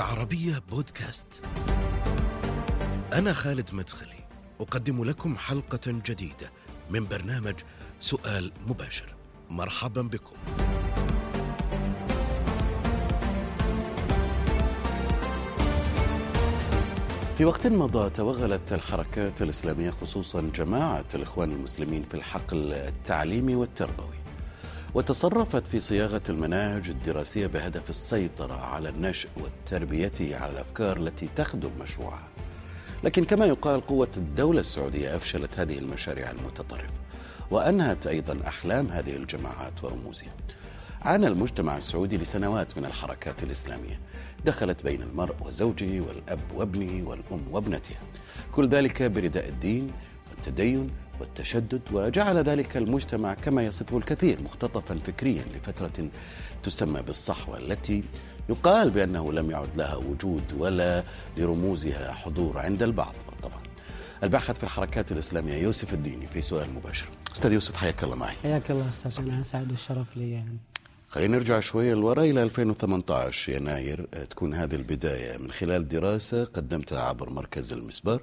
العربية بودكاست. أنا خالد مدخلي، أقدم لكم حلقة جديدة من برنامج سؤال مباشر. مرحبا بكم. في وقت مضى توغلت الحركات الإسلامية خصوصا جماعة الإخوان المسلمين في الحقل التعليمي والتربوي وتصرفت في صياغة المناهج الدراسية بهدف السيطرة على النشء وتربيته على الأفكار التي تخدم مشروعها. لكن كما يقال قوة الدولة السعودية أفشلت هذه المشاريع المتطرفة وأنهت أيضا أحلام هذه الجماعات ورموزها. عانى المجتمع السعودي لسنوات من الحركات الإسلامية. دخلت بين المرء وزوجه والأب وابنه والأم وابنتها. كل ذلك برداء الدين والتدين والتشدد وجعل ذلك المجتمع كما يصفه الكثير مختطفا فكريا لفترة تسمى بالصحوة التي يقال بأنه لم يعد لها وجود ولا لرموزها حضور عند البعض. طبعا الباحث في الحركات الإسلامية يوسف الديني في سؤال مباشر. أستاذ يوسف حياك الله معي. حياك الله أستاذ أنا أسعد الشرف لي. يعني. خلينا نرجع شوية لورا إلى 2018 يناير تكون هذه البداية من خلال دراسة قدمتها عبر مركز المسبار.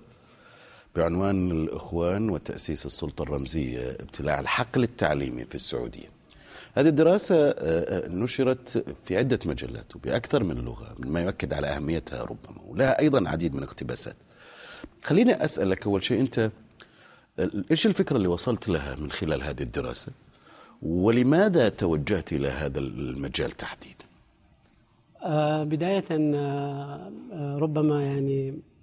بعنوان الإخوان وتأسيس السلطة الرمزية ابتلاع الحقل التعليمي في السعودية. هذه الدراسة نشرت في عدة مجلات وبأكثر من لغة مما يؤكد على أهميتها ربما ولها أيضا عديد من اقتباسات خليني أسألك أول شيء أنت إيش الفكرة اللي وصلت لها من خلال هذه الدراسة؟ ولماذا توجهت إلى هذا المجال تحديدا؟ آه بداية آه ربما يعني آه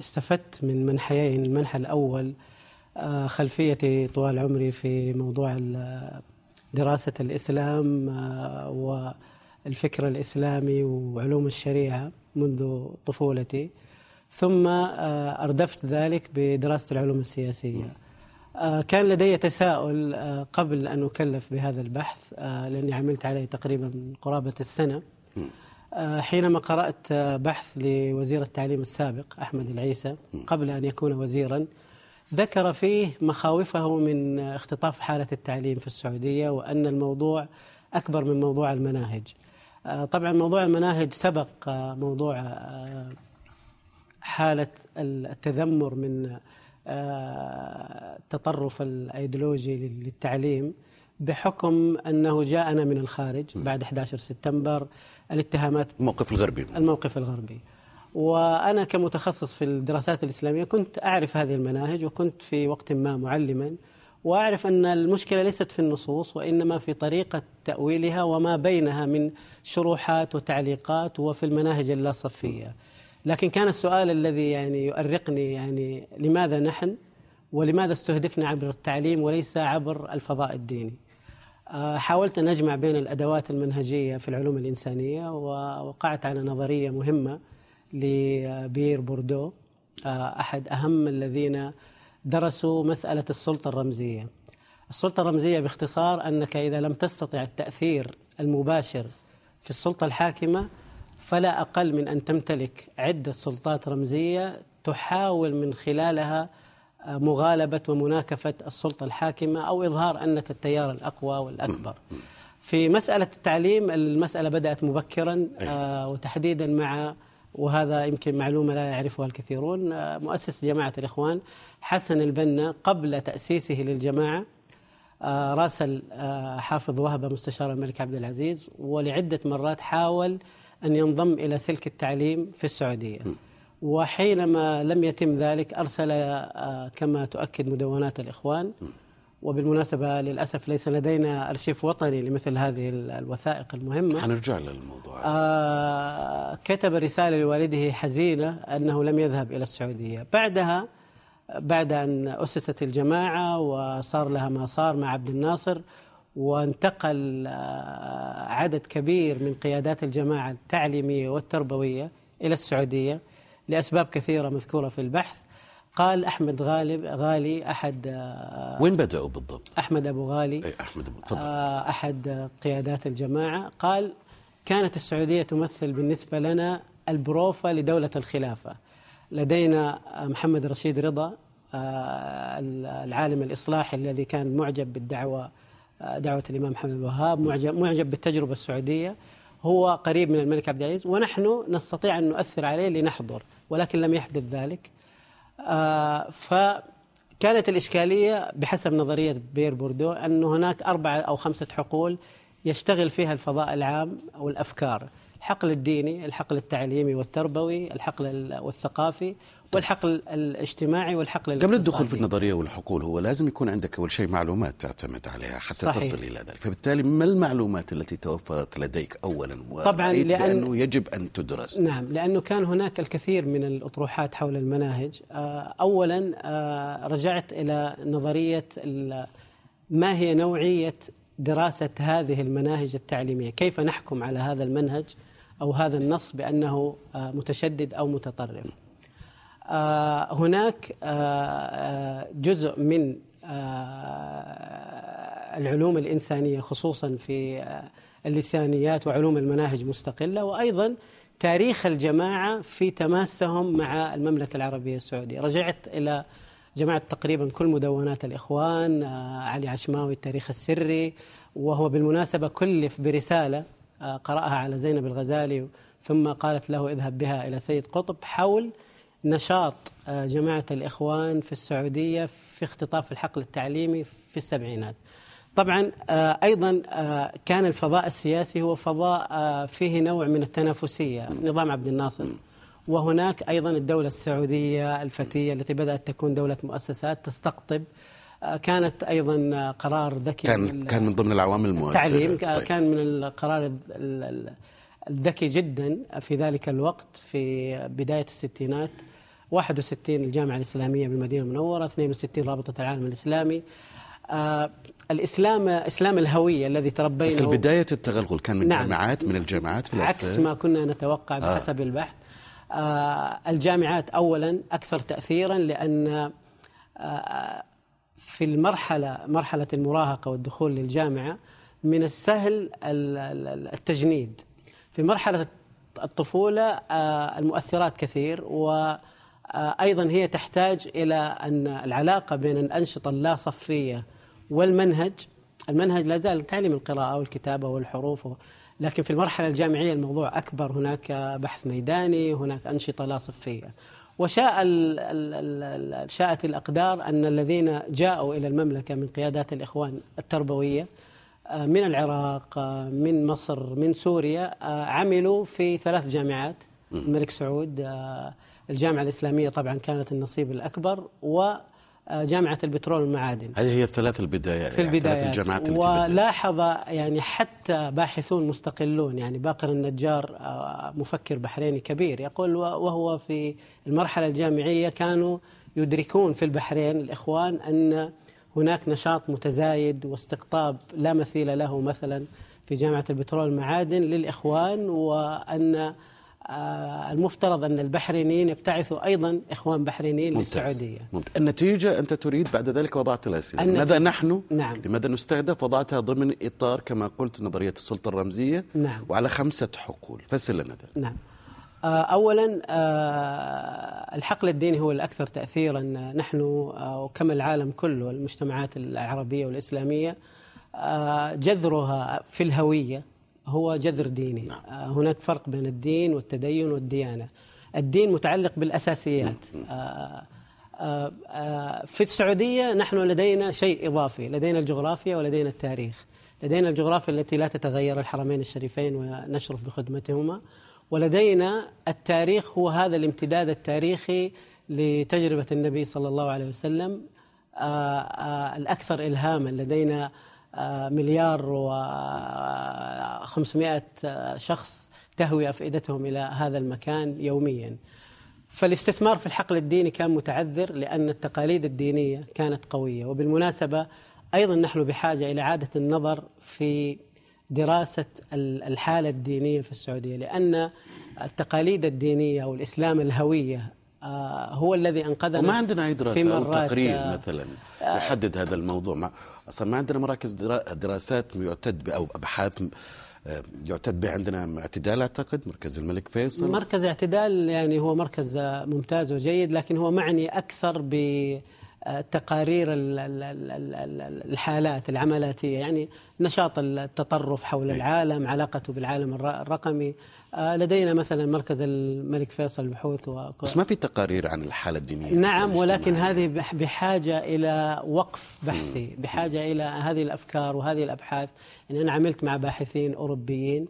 استفدت من منحيين المنحى الأول آه خلفيتي طوال عمري في موضوع دراسة الإسلام آه والفكر الإسلامي وعلوم الشريعة منذ طفولتي. ثم آه أردفت ذلك بدراسة العلوم السياسية. كان لدي تساؤل قبل أن أكلف بهذا البحث لأني عملت عليه تقريبا قرابة السنة. حينما قرأت بحث لوزير التعليم السابق أحمد العيسى قبل أن يكون وزيرا ذكر فيه مخاوفه من اختطاف حالة التعليم في السعودية وأن الموضوع أكبر من موضوع المناهج. طبعا موضوع المناهج سبق موضوع حالة التذمر من التطرف الأيديولوجي للتعليم. بحكم أنه جاءنا من الخارج بعد 11 سبتمبر الاتهامات الموقف الغربي. الموقف الغربي. وأنا كمتخصص في الدراسات الإسلامية كنت أعرف هذه المناهج وكنت في وقت ما معلما وأعرف أن المشكلة ليست في النصوص وإنما في طريقة تأويلها وما بينها من شروحات وتعليقات وفي المناهج اللا صفيه. لكن كان السؤال الذي يعني يؤرقني يعني لماذا نحن ولماذا استهدفنا عبر التعليم وليس عبر الفضاء الديني؟ حاولت أن أجمع بين الأدوات المنهجية في العلوم الإنسانية ووقعت على نظرية مهمة لبير بوردو أحد أهم الذين درسوا مسألة السلطة الرمزية. السلطة الرمزية باختصار أنك إذا لم تستطع التأثير المباشر في السلطة الحاكمة فلا أقل من أن تمتلك عدة سلطات رمزية تحاول من خلالها مغالبة ومناكفة السلطة الحاكمة أو إظهار أنك التيار الأقوى والأكبر. في مسألة التعليم المسألة بدأت مبكرا وتحديدا مع وهذا يمكن معلومة لا يعرفها الكثيرون مؤسس جماعة الإخوان حسن البنا قبل تأسيسه للجماعة راسل حافظ وهبة مستشار الملك عبد العزيز ولعدة مرات حاول أن ينضم إلى سلك التعليم في السعودية. وحينما لم يتم ذلك أرسل كما تؤكد مدونات الإخوان. وبالمناسبة للأسف ليس لدينا أرشيف وطني لمثل هذه الوثائق المهمة. حنرجع للموضوع. آه كتب رسالة لوالده حزينة أنه لم يذهب إلى السعودية. بعدها بعد أن أسست الجماعة وصار لها ما صار مع عبد الناصر وانتقل عدد كبير من قيادات الجماعة التعليمية والتربوية إلى السعودية. لأسباب كثيرة مذكورة في البحث. قال أحمد غالب غالي أحد وين بدأوا بالضبط؟ أحمد أبو غالي أي أحمد أبو تفضل. أحد قيادات الجماعة. قال كانت السعودية تمثل بالنسبة لنا البروفة لدولة الخلافة. لدينا محمد رشيد رضا العالم الإصلاحي الذي كان معجب بالدعوة دعوة الإمام محمد الوهاب معجب, معجب بالتجربة السعودية. هو قريب من الملك عبد العزيز ونحن نستطيع أن نؤثر عليه لنحضر ولكن لم يحدث ذلك. آه، فكانت الإشكالية بحسب نظرية بيير بورديو أن هناك أربعة أو خمسة حقول يشتغل فيها الفضاء العام أو الأفكار الحقل الديني الحقل التعليمي والتربوي الحقل والثقافي والحقل الاجتماعي والحقل قبل الدخول في النظرية والحقول هو لازم يكون عندك أول شيء معلومات تعتمد عليها حتى صحيح. تصل إلى ذلك. فبالتالي ما المعلومات التي توفرت لديك اولا؟ طبعا لأن بأنه يجب أن تدرس. نعم لأنه كان هناك الكثير من الأطروحات حول المناهج. آه، اولا آه، رجعت إلى نظرية ما هي نوعية دراسة هذه المناهج التعليمية؟ كيف نحكم على هذا المنهج أو هذا النص بأنه آه، متشدد أو متطرف؟ هناك آه، جزء من العلوم الإنسانية خصوصا في اللسانيات وعلوم المناهج مستقلة وأيضا تاريخ الجماعة في تماسهم مع المملكة العربية السعودية. رجعت إلى جمعت تقريبا كل مدونات الإخوان علي عشماوي التاريخ السري وهو بالمناسبة كلف برسالة آه، قرأها على زينب الغزالي ثم قالت له اذهب بها إلى سيد قطب حول نشاط آه، جماعة الإخوان في السعودية في اختطاف الحقل التعليمي في السبعينات. طبعا آه، أيضا كان الفضاء السياسي هو فضاء فيه نوع من التنافسية نظام عبد الناصر. وهناك أيضا الدولة السعودية الفتية التي بدأت تكون دولة مؤسسات تستقطب. كانت أيضا قرار ذكي كان كان من ضمن العوامل المؤثرة. التعليم طيب. كان من القرار الذكي جدا في ذلك الوقت في بداية الستينات. 61 الجامعة الإسلامية بالمدينة المنورة 62 رابطة العالم الإسلامي. آه الإسلام إسلام الهوية الذي تربينا بس بدايه التغلغل كان من نعم. جامعات من الجامعات في عكس ما كنا نتوقع بحسب آه. البحث. آه الجامعات اولا أكثر تاثيرا لأن آه في المرحلة مرحلة المراهقة والدخول للجامعة من السهل التجنيد. في مرحلة الطفولة آه، المؤثرات كثير وأيضا آه، هي تحتاج إلى أن العلاقة بين الأنشطة اللا صفية والمنهج المنهج لا زال تعليم القراءة والكتابة والحروف لكن في المرحلة الجامعية الموضوع أكبر هناك بحث ميداني هناك أنشطة لا صفية وشاء شاءت الأقدار أن الذين جاءوا إلى المملكة من قيادات الإخوان التربوية من العراق آه، من مصر من سوريا آه، عملوا في ثلاث جامعات. الملك سعود الجامعة الإسلامية طبعا كانت النصيب الأكبر و جامعة البترول والمعادن هذه هي الثلاث البدايات في البدايات. يعني الجامعات ولاحظ يعني حتى باحثون مستقلون يعني باقر النجار آه، مفكر بحريني كبير يقول وهو في المرحلة الجامعية كانوا يدركون في البحرين الإخوان أن هناك نشاط متزايد واستقطاب لا مثيل له مثلا في جامعة البترول والمعادن للإخوان وأن آه، المفترض أن البحرينيين يبتعثوا أيضا إخوان بحرينيين ممتاز. للسعودية ممتاز. النتيجة أنت تريد بعد ذلك وضعت الأسئلة لماذا نحن نعم. لماذا نستهدف وضعتها ضمن إطار كما قلت نظرية السلطة الرمزية نعم. وعلى خمسة حقول فسر لنا ذلك نعم اولا آه، الحقل الديني هو الأكثر تاثيرا نحن وكما العالم كله المجتمعات العربية والإسلامية جذرها في الهوية هو جذر ديني. نعم. آه، هناك فرق بين الدين والتدين والديانة. الدين متعلق بالأساسيات. نعم. آه، آه، في السعودية نحن لدينا شيء إضافي لدينا الجغرافيا ولدينا التاريخ. لدينا الجغرافيا التي لا تتغير الحرمين الشريفين ونشرف بخدمتهما. ولدينا التاريخ هو هذا الامتداد التاريخي لتجربة النبي صلى الله عليه وسلم. الأكثر إلهاما. لدينا مليار و500 شخص تهوي أفئدتهم إلى هذا المكان يوميا. فالاستثمار في الحقل الديني كان متعذر لأن التقاليد الدينية كانت قوية. وبالمناسبة أيضا نحن بحاجة إلى إعادة النظر في دراسة الحالة الدينية في السعودية لأن التقاليد الدينية والإسلام الهوية آه، هو الذي أنقذنا وما عندنا أي دراسة أو تقرير آه، مثلا يحدد هذا الموضوع. ما أصلا ما عندنا مراكز دراسات يعتد أو أبحاث آه، يعتد به عندنا اعتدال أعتقد مركز الملك فيصل. مركز اعتدال يعني هو مركز ممتاز وجيد لكن هو معني أكثر ب تقارير الحالات العملاتيه يعني نشاط التطرف حول العالم علاقته بالعالم الرقمي. آه، لدينا مثلا مركز الملك فيصل للبحوث و... بس ما في تقارير عن الحالة الدينية نعم ولكن هذه بحاجة إلى وقف بحثي بحاجة إلى هذه الأفكار وهذه الأبحاث. يعني أنا عملت مع باحثين أوروبيين.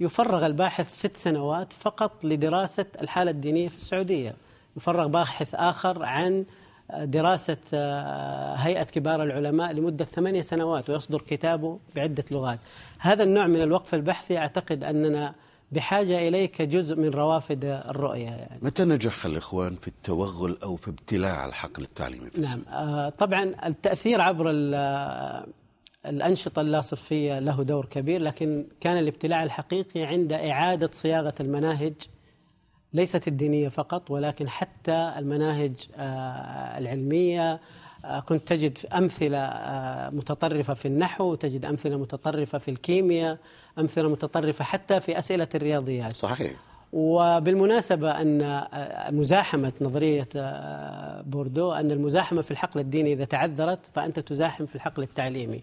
يفرغ الباحث ست سنوات فقط لدراسة الحالة الدينية في السعودية. يفرغ باحث آخر عن دراسة آه، هيئة كبار العلماء لمدة ثمانية سنوات ويصدر كتابه بعدة لغات هذا النوع من الوقف البحثي أعتقد أننا بحاجة إليه كجزء من روافد الرؤية يعني. متى نجح الإخوان في التوغل أو في ابتلاع الحقل التعليمي في نعم آه طبعا التأثير عبر الأنشطة اللاصفية له دور كبير لكن كان الابتلاع الحقيقي عند إعادة صياغة المناهج ليست الدينية فقط ولكن حتى المناهج آه العلمية آه، كنت تجد أمثلة آه، متطرفة في النحو تجد أمثلة متطرفة في الكيمياء أمثلة متطرفة حتى في أسئلة الرياضيات. صحيح. وبالمناسبة أن مزاحمة نظرية بوردو أن المزاحمة في الحقل الديني إذا تعذرت فأنت تزاحم في الحقل التعليمي.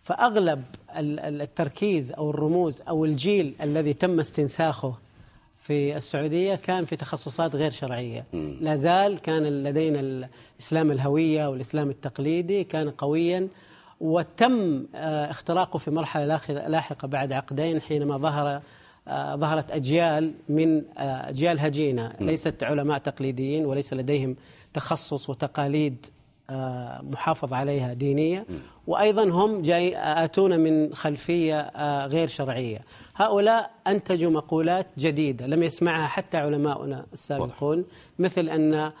فأغلب التركيز أو الرموز أو الجيل الذي تم استنساخه في السعودية كان في تخصصات غير شرعية. لا زال كان لدينا الإسلام الهوية والإسلام التقليدي كان قويا وتم آه، اختراقه في مرحلة لاحقة بعد عقدين حينما ظهر آه، ظهرت أجيال من آه، أجيال هجينة. ليست علماء تقليديين وليس لديهم تخصص وتقاليد محافظ عليها دينية. وأيضا هم جاي آتون من خلفية غير شرعية. هؤلاء أنتجوا مقولات جديدة لم يسمعها حتى علماؤنا السابقون مثل أن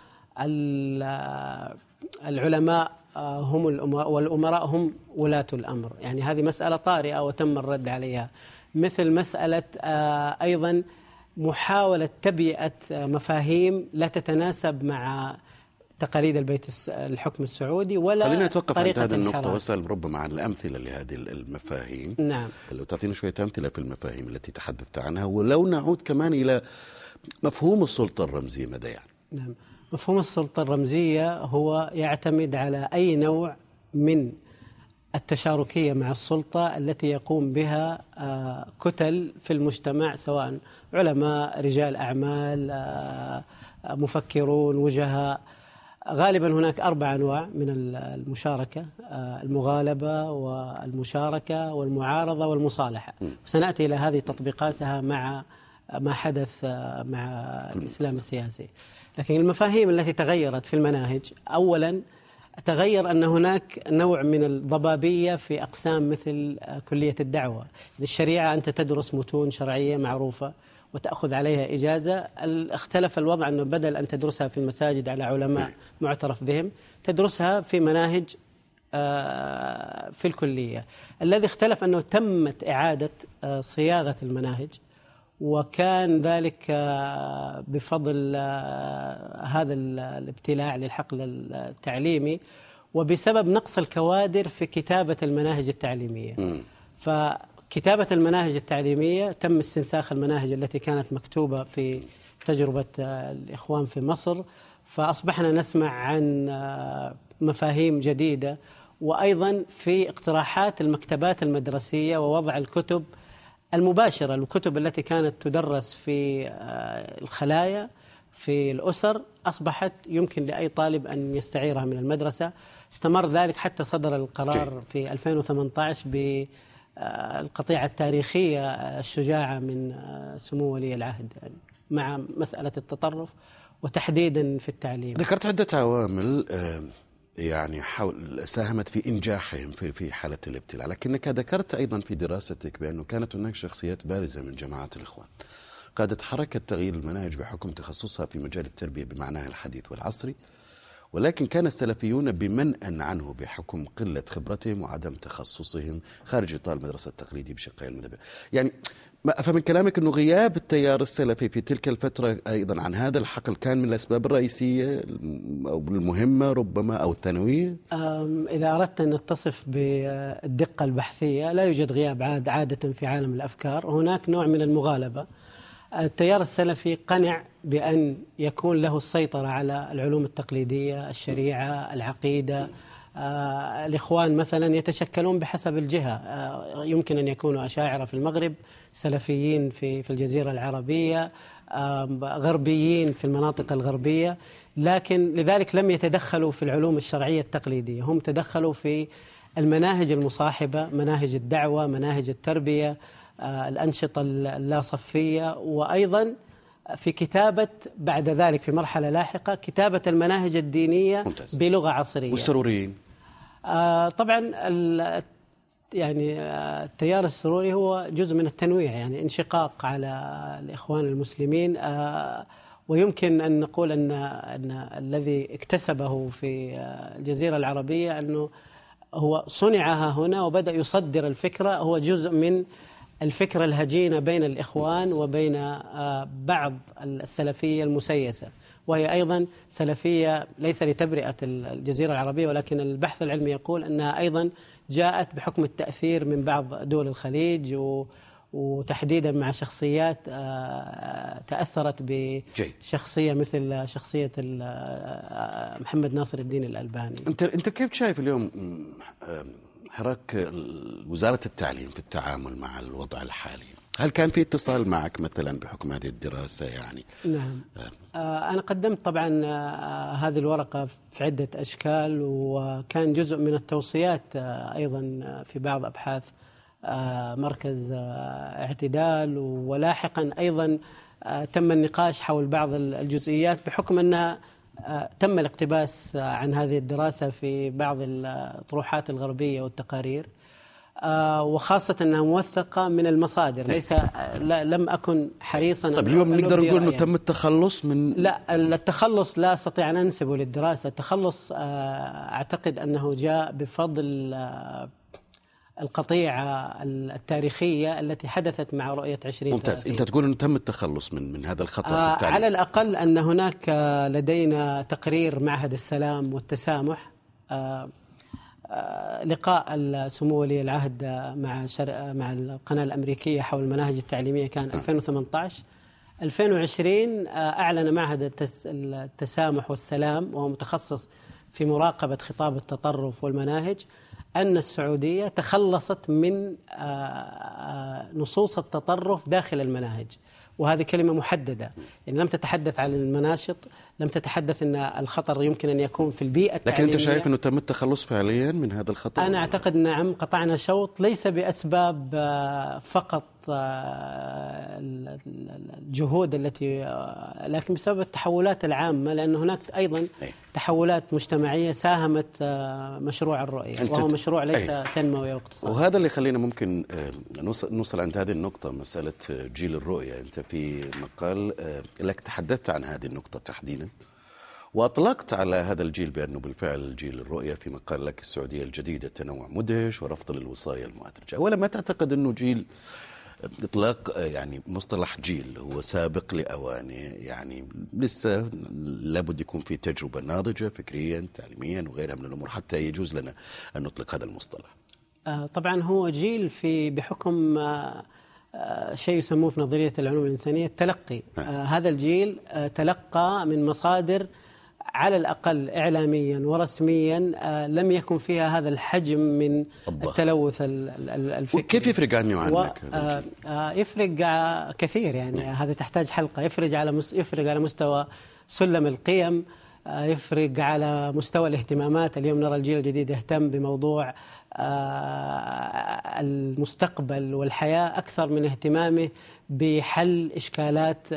العلماء هم الأمراء والأمراء هم ولاة الأمر. يعني هذه مسألة طارئة وتم الرد عليها. مثل مسألة آه، أيضا محاولة تبيئة مفاهيم لا تتناسب مع تقاليد البيت الحكم السعودي ولا خلينا نتوقف عند هذه النقطة واسأل ربما عن الأمثلة لهذه المفاهيم. نعم. لو تعطينا شوية أمثلة في المفاهيم التي تحدثت عنها ولو نعود كمان إلى مفهوم السلطة الرمزية ماذا يعني؟ نعم. مفهوم السلطة الرمزية هو يعتمد على أي نوع من التشاركية مع السلطة التي يقوم بها آه، كتل في المجتمع سواء علماء رجال أعمال آه، مفكرون وجهاء. غالبا هناك أربع أنواع من المشاركة آه، المغالبة والمشاركة والمعارضة والمصالحة. سنأتي إلى هذه تطبيقاتها مع ما حدث آه، مع الإسلام السياسي. لكن المفاهيم التي تغيرت في المناهج أولا تغير أن هناك نوع من الضبابية في أقسام مثل آه، كلية الدعوة. الشريعة أنت تدرس متون شرعية معروفة. وتأخذ عليها إجازة. اختلف الوضع أنه بدل أن تدرسها في المساجد على علماء معترف بهم تدرسها في مناهج آه، في الكلية. الذي اختلف أنه تمت إعادة آه، صياغة المناهج وكان ذلك آه، بفضل هذا الابتلاع للحقل التعليمي وبسبب نقص الكوادر في كتابة المناهج التعليمية. ف كتابة المناهج التعليمية تم استنساخ المناهج التي كانت مكتوبة في تجربة آه، الإخوان في مصر. فأصبحنا نسمع عن آه، مفاهيم جديدة. وأيضا في اقتراحات المكتبات المدرسية ووضع الكتب المباشرة الكتب التي كانت تدرس في آه، الخلايا في الأسر أصبحت يمكن لأي طالب أن يستعيرها من المدرسة. استمر ذلك حتى صدر القرار في 2018 ب القطيعة التاريخية الشجاعة من آه، سمو ولي العهد مع مسألة التطرف وتحديدا في التعليم ذكرت عدة عوامل يعني حول ساهمت في إنجاحهم في في حالة الابتلاء، لكنك ذكرت أيضا في دراستك بانه كانت هناك شخصيات بارزة من جماعة الإخوان. قادت حركة تغيير المناهج بحكم تخصصها في مجال التربية بمعناها الحديث والعصري ولكن كان السلفيون بمنأ عنه بحكم قلة خبرتهم وعدم تخصصهم خارج إطار المدرسة التقليدي بشقين المذهب يعني ما أفهم من كلامك أنه غياب التيار السلفي في تلك الفترة أيضا عن هذا الحقل كان من الأسباب الرئيسية أو المهمة ربما أو الثانوية؟ إذا أردت أن نتصف بالدقة البحثية لا يوجد غياب عاد عادة في عالم الأفكار. هناك نوع من المغالبة. التيار السلفي قنع بأن يكون له السيطرة على العلوم التقليدية الشريعة العقيدة. آه الإخوان مثلا يتشكلون بحسب الجهة. آه يمكن أن يكونوا أشاعرة في المغرب سلفيين في, في الجزيرة العربية آه غربيين في المناطق الغربية. لكن لذلك لم يتدخلوا في العلوم الشرعية التقليدية. هم تدخلوا في المناهج المصاحبة مناهج الدعوة مناهج التربية. الأنشطة اللاصفية وأيضا في كتابة بعد ذلك في مرحلة لاحقة كتابة المناهج الدينية ممتاز. بلغة عصرية. والسروريين؟ آه طبعا يعني آه، التيار السروري هو جزء من التنويع يعني انشقاق على الإخوان المسلمين. آه ويمكن أن نقول أن, أن الذي اكتسبه في آه، الجزيرة العربية أنه هو صنعها هنا وبدأ يصدر الفكرة هو جزء من الفكرة الهجينة بين الإخوان وبين آه، بعض السلفية المسيسة وهي أيضا سلفية ليس لتبرئة الجزيرة العربية ولكن البحث العلمي يقول أنها أيضا جاءت بحكم التأثير من بعض دول الخليج و وتحديدا مع شخصيات آه، تأثرت بشخصيه مثل شخصية آه، محمد ناصر الدين الألباني. أنت أنت كيف شايف اليوم حراك وزارة التعليم في التعامل مع الوضع الحالي. هل كان في اتصال معك مثلا بحكم هذه الدراسة يعني؟ نعم. آه. أنا قدمت طبعا هذه الورقة في عدة أشكال وكان جزء من التوصيات أيضا في بعض أبحاث آه، مركز آه، اعتدال ولاحقا أيضا آه، تم النقاش حول بعض الجزئيات بحكم أن تم الاقتباس عن هذه الدراسة في بعض الطروحات الغربية والتقارير وخاصة أنها موثقة من المصادر. طيب. ليس لم أكن حريصا طيب اليوم نقدر نقول أنه تم التخلص من لا التخلص لا أستطيع أن أنسبه للدراسة. التخلص أعتقد أنه جاء بفضل القطيعة التاريخية التي حدثت مع رؤية 20 ممتاز أنت تقول أنه تم التخلص من من هذا الخطر آه في التعليم. على الأقل أن هناك لدينا تقرير معهد السلام والتسامح آه آه لقاء سمو ولي العهد مع مع القناة الأمريكية حول المناهج التعليمية كان 2018 آه. 2020 أعلن معهد التسامح والسلام وهو متخصص في مراقبة خطاب التطرف والمناهج أن السعودية تخلصت من آه، آه، نصوص التطرف داخل المناهج وهذه كلمة محددة. يعني لم تتحدث عن المناشط لم تتحدث أن الخطر يمكن أن يكون في البيئة لكن أنت شايف أنه تم التخلص فعليا من هذا الخطر؟ أنا أعتقد نعم قطعنا شوط ليس بأسباب آه، فقط الجهود التي لكن بسبب التحولات العامة لأن هناك أيضا تحولات مجتمعية ساهمت آه، مشروع الرؤية وهو مشروع ليس. تنموي واقتصادي وهذا اللي يخلينا ممكن آه، نوصل عند هذه النقطة مسألة جيل الرؤية. أنت في مقال آه، لك تحدثت عن هذه النقطة تحديدا. وأطلقت على هذا الجيل بأنه بالفعل جيل الرؤية في مقال لك السعودية الجديدة تنوع مدهش ورفض للوصاية المؤدرجة أولا ما تعتقد أنه جيل إطلاق يعني مصطلح جيل هو سابق لاوانه يعني لسه لابد يكون في تجربة ناضجة فكريا تعليميا وغيرها من الأمور حتى يجوز لنا أن نطلق هذا المصطلح. آه، طبعا هو جيل في بحكم آه، آه، شيء يسموه في نظرية العلوم الإنسانية التلقي. هذا الجيل تلقى من مصادر على الأقل إعلاميا ورسميا آه، لم يكن فيها هذا الحجم من الله. التلوث الفكري كيف يفرق عني وعنك؟ آه، آه، يفرق كثير يعني نعم. هذه تحتاج حلقة يفرق على يفرق على مستوى سلم القيم يفرق على مستوى الاهتمامات اليوم نرى الجيل الجديد يهتم بموضوع المستقبل والحياة أكثر من اهتمامه بحل إشكالات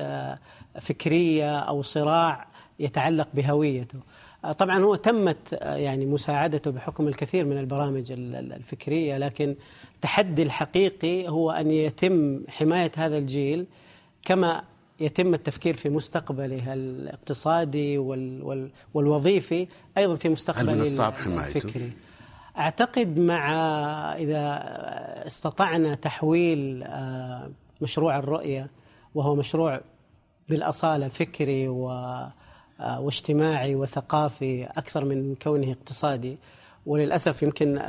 فكرية أو صراع يتعلق بهويته آه، طبعا هو تمت آه، يعني مساعدته بحكم الكثير من البرامج الفكرية لكن التحدي الحقيقي هو أن يتم حماية هذا الجيل كما يتم التفكير في مستقبله الاقتصادي والوظيفي أيضا في مستقبله هل من الصعب حمايته؟ الفكري أعتقد مع إذا استطعنا تحويل آه، مشروع الرؤية وهو مشروع بالأصالة فكري و آه، واجتماعي وثقافي أكثر من كونه اقتصادي. وللأسف يمكن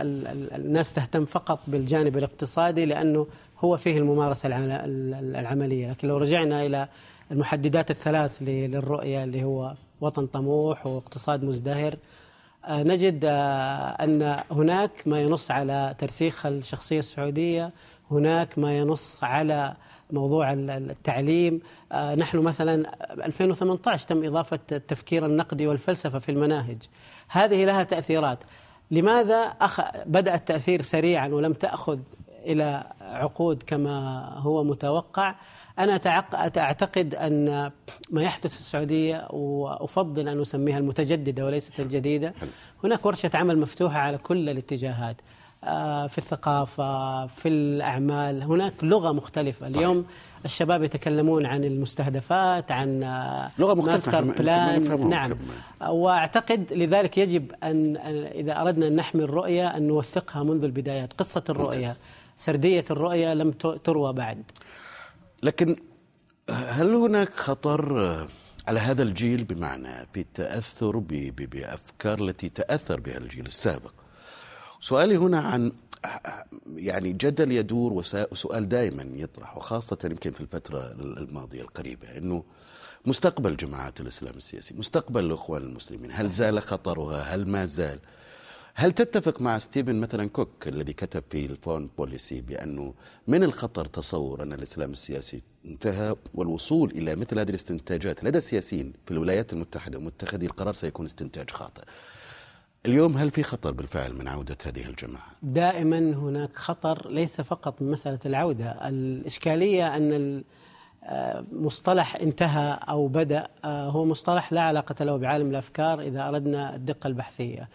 الناس تهتم فقط بالجانب الاقتصادي لأنه هو فيه الممارسة العملية. لكن لو رجعنا إلى المحددات الثلاث للرؤية اللي هو وطن طموح واقتصاد مزدهر آه، نجد آه، أن هناك ما ينص على ترسيخ الشخصية السعودية هناك ما ينص على موضوع التعليم. آه، نحن مثلا 2018 تم إضافة التفكير النقدي والفلسفة في المناهج. هذه لها تأثيرات. لماذا أخ... بدأ التأثير سريعا ولم تأخذ إلى عقود كما هو متوقع؟ أنا أعتقد أن ما يحدث في السعودية وأفضل أن أسميها المتجددة وليست الجديدة. هناك ورشة عمل مفتوحة على كل الاتجاهات. في الثقافة في الأعمال. هناك لغة مختلفة. صحيح. اليوم الشباب يتكلمون عن المستهدفات عن آه، لغة مختلفة بلان. نعم. كمان. وأعتقد لذلك يجب أن إذا أردنا أن نحمي الرؤية أن نوثقها منذ البدايات. قصة الرؤية ممتاز. سردية الرؤية لم تروى بعد. لكن هل هناك خطر على هذا الجيل؟ بمعنى بالتاثر بأفكار التي تأثر بها الجيل السابق. سؤالي هنا عن يعني جدل يدور وسؤال دائما يطرح وخاصة يمكن في الفترة الماضية القريبة أنه مستقبل جماعات الإسلام السياسي مستقبل الإخوان المسلمين هل زال خطرها؟ هل ما زال؟ هل تتفق مع ستيفن مثلا كوك الذي كتب في ال Foreign Policy بأنه من الخطر تصور أن الإسلام السياسي انتهى والوصول إلى مثل هذه الاستنتاجات؟ لدى السياسيين في الولايات المتحدة ومتخذي القرار سيكون استنتاج خاطئ. اليوم هل في خطر بالفعل من عودة هذه الجماعة؟ دائما هناك خطر ليس فقط من مسألة العودة. الإشكالية أن مصطلح انتهى أو بدأ آه، هو مصطلح لا علاقة له بعالم الأفكار إذا أردنا الدقة البحثية.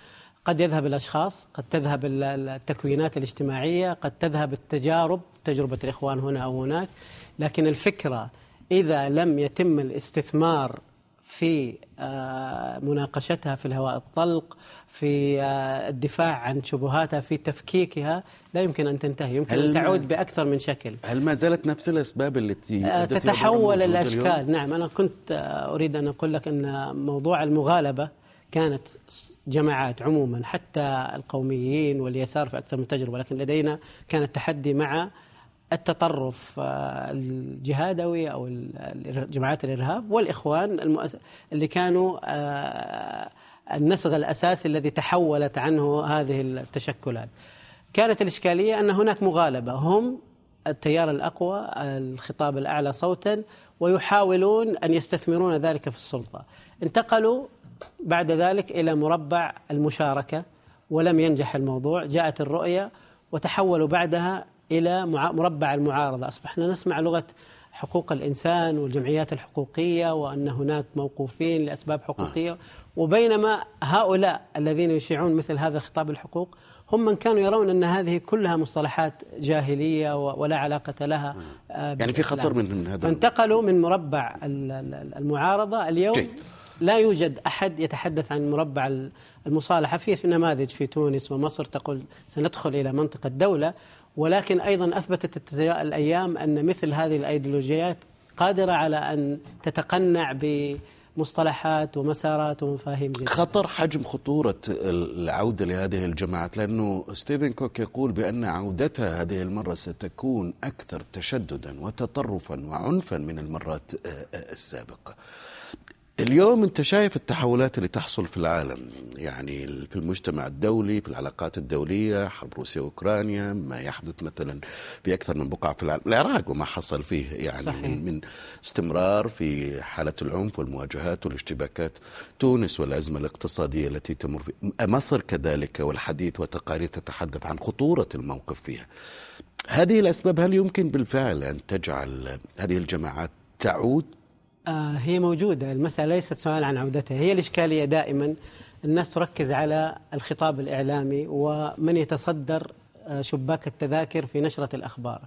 قد يذهب الأشخاص قد تذهب التكوينات الاجتماعية قد تذهب التجارب تجربة الإخوان هنا أو هناك. لكن الفكرة إذا لم يتم الاستثمار في آه، مناقشتها في الهواء الطلق في آه، الدفاع عن شبهاتها في تفكيكها. لا يمكن أن تنتهي يمكن أن تعود بأكثر من شكل. هل ما زالت نفس الأسباب التي آه، تتحول الأشكال. اليوم؟ نعم أنا كنت أريد أن أقول لك أن موضوع المغالبة كانت جماعات عموما حتى القوميين واليسار في أكثر من تجربة لكن لدينا كان التحدي مع التطرف آه، الجهادوي أو جماعات الإرهاب والإخوان اللي كانوا آه، النسغ الأساسي الذي تحولت عنه هذه التشكلات. كانت الإشكالية أن هناك مغالبة هم التيار الأقوى الخطاب الأعلى صوتا ويحاولون أن يستثمرون ذلك في السلطة. انتقلوا بعد ذلك إلى مربع المشاركة ولم ينجح الموضوع، جاءت الرؤية وتحولوا بعدها إلى مربع المعارضة، أصبحنا نسمع لغة حقوق الإنسان والجمعيات الحقوقية وأن هناك موقوفين لأسباب حقوقية. وبينما هؤلاء الذين يشيعون مثل هذا خطاب الحقوق هم من كانوا يرون أن هذه كلها مصطلحات جاهلية ولا علاقة لها آه، يعني في خطر من هذا فانتقلوا من مربع المعارضة. اليوم جيد. لا يوجد أحد يتحدث عن مربع المصالحة. في نماذج في تونس ومصر تقول سندخل إلى منطقة دولة. ولكن أيضا أثبتت الأيام أن مثل هذه الأيديولوجيات قادرة على أن تتقنع بمصطلحات ومسارات ومفاهيم جديدة. خطر حجم خطورة العودة لهذه الجماعات لأنه ستيفن كوك يقول بأن عودتها هذه المرة ستكون أكثر تشددا وتطرفا وعنفا من المرات السابقة اليوم انت شايف التحولات اللي تحصل في العالم يعني في المجتمع الدولي في العلاقات الدولية حرب روسيا وأوكرانيا ما يحدث مثلا في أكثر من بقعة في العالم. العراق وما حصل فيه يعني صحيح. من استمرار في حالة العنف والمواجهات والاشتباكات. تونس والأزمة الاقتصادية التي تمر في مصر كذلك والحديث وتقارير تتحدث عن خطورة الموقف فيها. هذه الأسباب هل يمكن بالفعل أن تجعل هذه الجماعات تعود هي موجودة. المسألة ليست سؤال عن عودتها. هي الإشكالية دائما الناس تركز على الخطاب الإعلامي ومن يتصدر آه شباك التذاكر في نشرة الأخبار.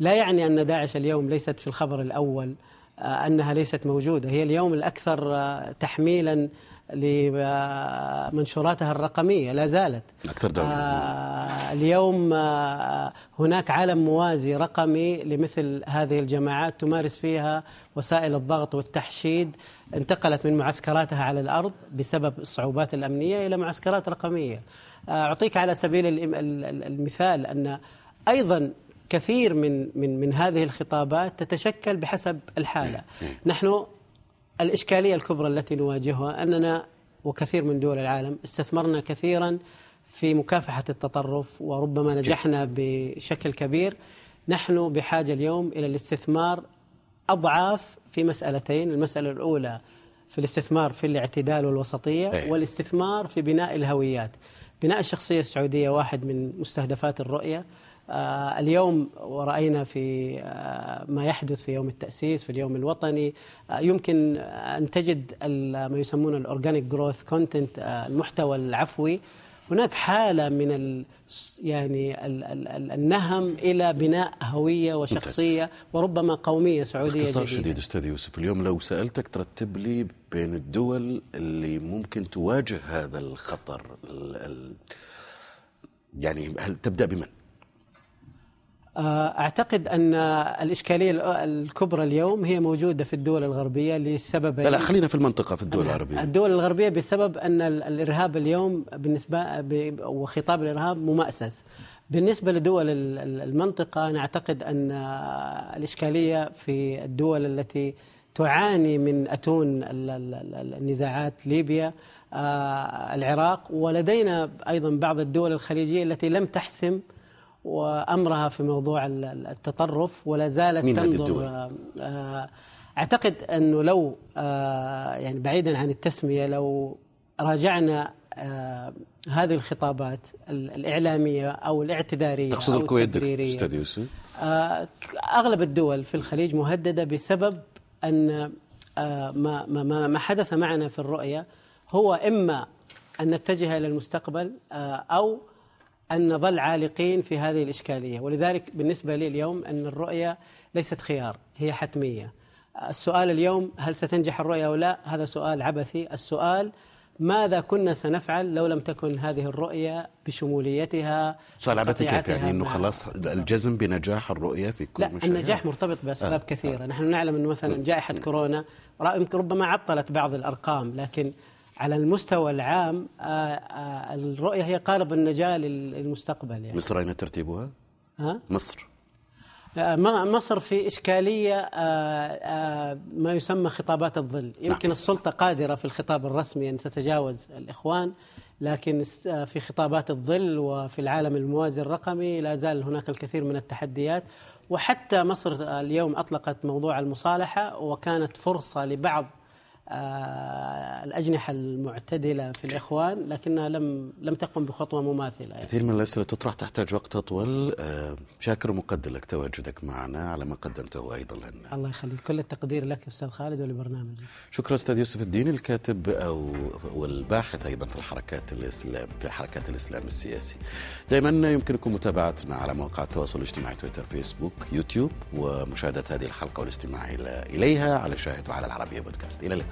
لا يعني أن داعش اليوم ليست في الخبر الأول آه أنها ليست موجودة. هي اليوم الأكثر آه تحميلا لمنشوراتها الرقمية لا زالت. أكثر دولة. آه اليوم آه هناك عالم موازي رقمي لمثل هذه الجماعات تمارس فيها وسائل الضغط والتحشيد. انتقلت من معسكراتها على الأرض بسبب الصعوبات الأمنية إلى معسكرات رقمية. آه أعطيك على سبيل المثال أن أيضا كثير من من من هذه الخطابات تتشكل بحسب الحالة. نحن الإشكالية الكبرى التي نواجهها أننا وكثير من دول العالم استثمرنا كثيرا في مكافحة التطرف وربما نجحنا بشكل كبير. نحن بحاجة اليوم إلى الاستثمار أضعاف في مسألتين المسألة الأولى في الاستثمار في الاعتدال والوسطية أي. والاستثمار في بناء الهويات. بناء الشخصية السعودية واحد من مستهدفات الرؤية. آه اليوم ورأينا في آه ما يحدث في يوم التأسيس في اليوم الوطني. آه يمكن أن تجد ما يسمونه ال organic growth content المحتوى العفوي. هناك حالة من ال يعني ال ال ال النهم إلى بناء هوية وشخصية وربما قومية سعودية باختصار شديد أستاذ يوسف اليوم لو سألتك ترتب لي بين الدول اللي ممكن تواجه هذا الخطر ال ال يعني هل تبدأ بمن؟ آه، أعتقد أن الإشكالية ال- الكبرى اليوم هي موجودة في الدول الغربية لسببين لا لا خلينا في المنطقة في الدول العربيه الدول الغربية بسبب أن ال- الإرهاب اليوم بالنسبة ب- وخطاب الإرهاب ممأسس. بالنسبة لدول ال- ال- المنطقة نعتقد أن الإشكالية في الدول التي تعاني من ال- النزاعات ليبيا آه، العراق ولدينا أيضا بعض الدول الخليجية التي لم تحسم وأمرها في موضوع ال- ال- التطرف ولا زالت تنظر الدول؟ آه، أعتقد أنه لو آه، يعني بعيدا عن التسمية لو راجعنا آه، هذه الخطابات ال- الإعلامية أو الاعتذارية تقصد أو الكويت. أستاذ يوسف؟ أغلب الدول في الخليج مهددة بسبب أن آه، ما ما ما حدث معنا في الرؤية هو إما أن نتجه إلى المستقبل آه، أن نظل عالقين في هذه الإشكالية. ولذلك بالنسبة لي اليوم أن الرؤية ليست خيار هي حتمية. السؤال اليوم هل ستنجح الرؤية أو لا؟ هذا سؤال عبثي. السؤال ماذا كنا سنفعل لو لم تكن هذه الرؤية بشموليتها سؤال عبثي كيف؟ يعني إنه مع- خلاص الجزم بنجاح الرؤية في كل لا مشاريع. النجاح مرتبط بأسباب آه. آه. كثيرة، نحن نعلم أنه مثلا جائحة كورونا ربما عطلت بعض الأرقام لكن على المستوى العام آه آه الرؤية هي قارب النجاة لل- للمستقبل يعني مصر أين ترتيبها؟ ها؟ مصر مصر في إشكالية آه، ما يسمى خطابات الظل يمكن نعم. السلطة قادرة في الخطاب الرسمي أن تتجاوز الإخوان لكن في خطابات الظل وفي العالم الموازي الرقمي لا زال هناك الكثير من التحديات وحتى مصر اليوم أطلقت موضوع المصالحة وكانت فرصة لبعض الأجنحة المعتدلة في الإخوان لكنها لم لم تقم بخطوة مماثلة يعني. كثير من الأسئلة تطرح تحتاج وقت اطول آه، شاكر ومقدر لك تواجدك معنا على ما قدمته أيضا لنا الله يخليك كل التقدير لك أستاذ خالد ولبرنامجك شكرا أستاذ يوسف الدين الكاتب أو والباحث أيضا في الحركات الاسلام في حركات الإسلام السياسي. دائما يمكنكم متابعتنا على مواقع التواصل الاجتماعي تويتر فيسبوك يوتيوب ومشاهدة هذه الحلقة والاستماع إلى- إليها على شاهد وعلى العربية بودكاست إلى اللقاء.